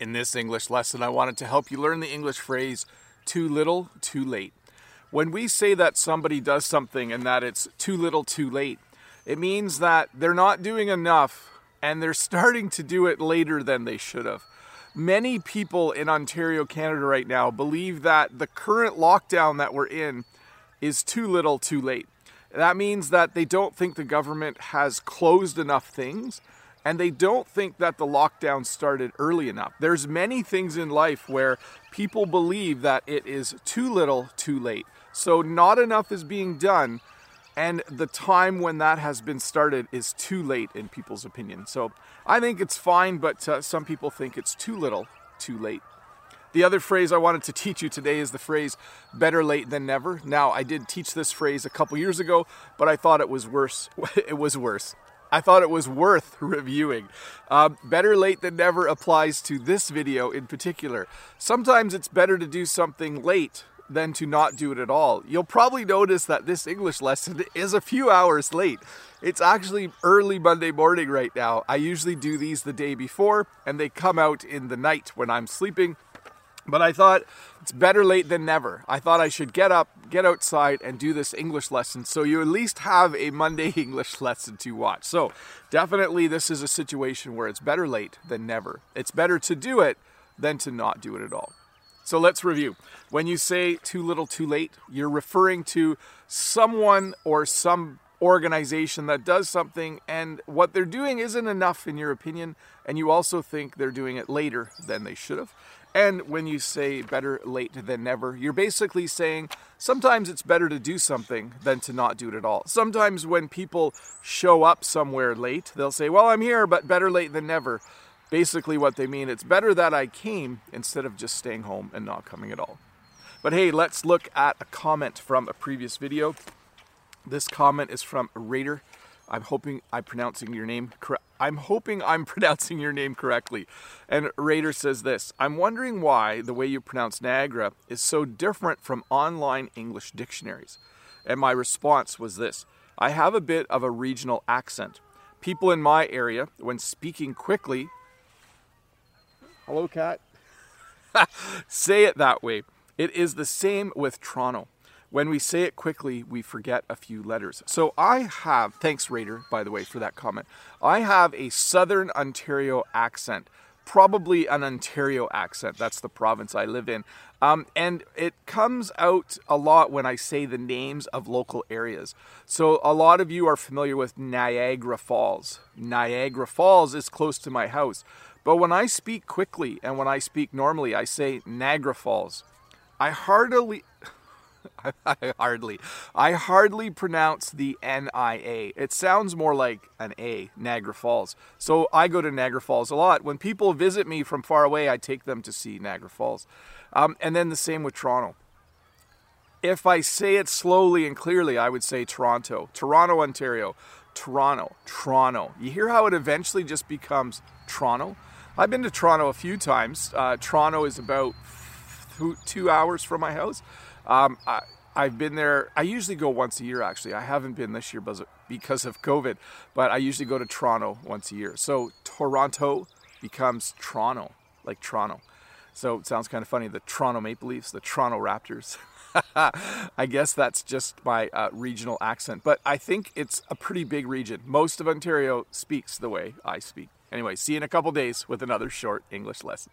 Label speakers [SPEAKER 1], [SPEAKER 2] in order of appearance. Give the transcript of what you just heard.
[SPEAKER 1] In this English lesson, I wanted to help you learn the English phrase too little, too late. When we say that somebody does something and that it's too little, too late, it means that they're not doing enough and they're starting to do it later than they should have. Many people in Ontario, Canada, right now believe that the current lockdown that we're in is too little, too late. That means that they don't think the government has closed enough things and they don't think that the lockdown started early enough. There's many things in life where people believe that it is too little, too late. So not enough is being done and the time when that has been started is too late in people's opinion. So I think it's fine, but uh, some people think it's too little, too late. The other phrase I wanted to teach you today is the phrase better late than never. Now, I did teach this phrase a couple years ago, but I thought it was worse. it was worse. I thought it was worth reviewing. Uh, better late than never applies to this video in particular. Sometimes it's better to do something late than to not do it at all. You'll probably notice that this English lesson is a few hours late. It's actually early Monday morning right now. I usually do these the day before and they come out in the night when I'm sleeping. But I thought it's better late than never. I thought I should get up, get outside, and do this English lesson so you at least have a Monday English lesson to watch. So, definitely, this is a situation where it's better late than never. It's better to do it than to not do it at all. So, let's review. When you say too little, too late, you're referring to someone or some organization that does something and what they're doing isn't enough in your opinion, and you also think they're doing it later than they should have. And when you say better late than never, you're basically saying sometimes it's better to do something than to not do it at all. Sometimes when people show up somewhere late, they'll say, Well, I'm here, but better late than never. Basically, what they mean, it's better that I came instead of just staying home and not coming at all. But hey, let's look at a comment from a previous video. This comment is from Raider. I'm hoping I'm pronouncing your name correct. I'm hoping I'm pronouncing your name correctly. And Raider says this I'm wondering why the way you pronounce Niagara is so different from online English dictionaries. And my response was this I have a bit of a regional accent. People in my area, when speaking quickly, hello, cat, say it that way. It is the same with Toronto. When we say it quickly, we forget a few letters. So I have, thanks Raider, by the way, for that comment. I have a Southern Ontario accent, probably an Ontario accent. That's the province I live in. Um, and it comes out a lot when I say the names of local areas. So a lot of you are familiar with Niagara Falls. Niagara Falls is close to my house. But when I speak quickly and when I speak normally, I say Niagara Falls. I hardly I hardly, I hardly pronounce the N-I-A. It sounds more like an A, Niagara Falls. So I go to Niagara Falls a lot. When people visit me from far away, I take them to see Niagara Falls. Um, and then the same with Toronto. If I say it slowly and clearly, I would say Toronto, Toronto, Ontario, Toronto, Toronto. You hear how it eventually just becomes Toronto? I've been to Toronto a few times. Uh, Toronto is about two hours from my house. Um, I, I've been there. I usually go once a year. Actually, I haven't been this year because of COVID, but I usually go to Toronto once a year. So Toronto becomes Toronto, like Toronto. So it sounds kind of funny. The Toronto Maple Leafs, the Toronto Raptors. I guess that's just my uh, regional accent, but I think it's a pretty big region. Most of Ontario speaks the way I speak. Anyway, see you in a couple days with another short English lesson.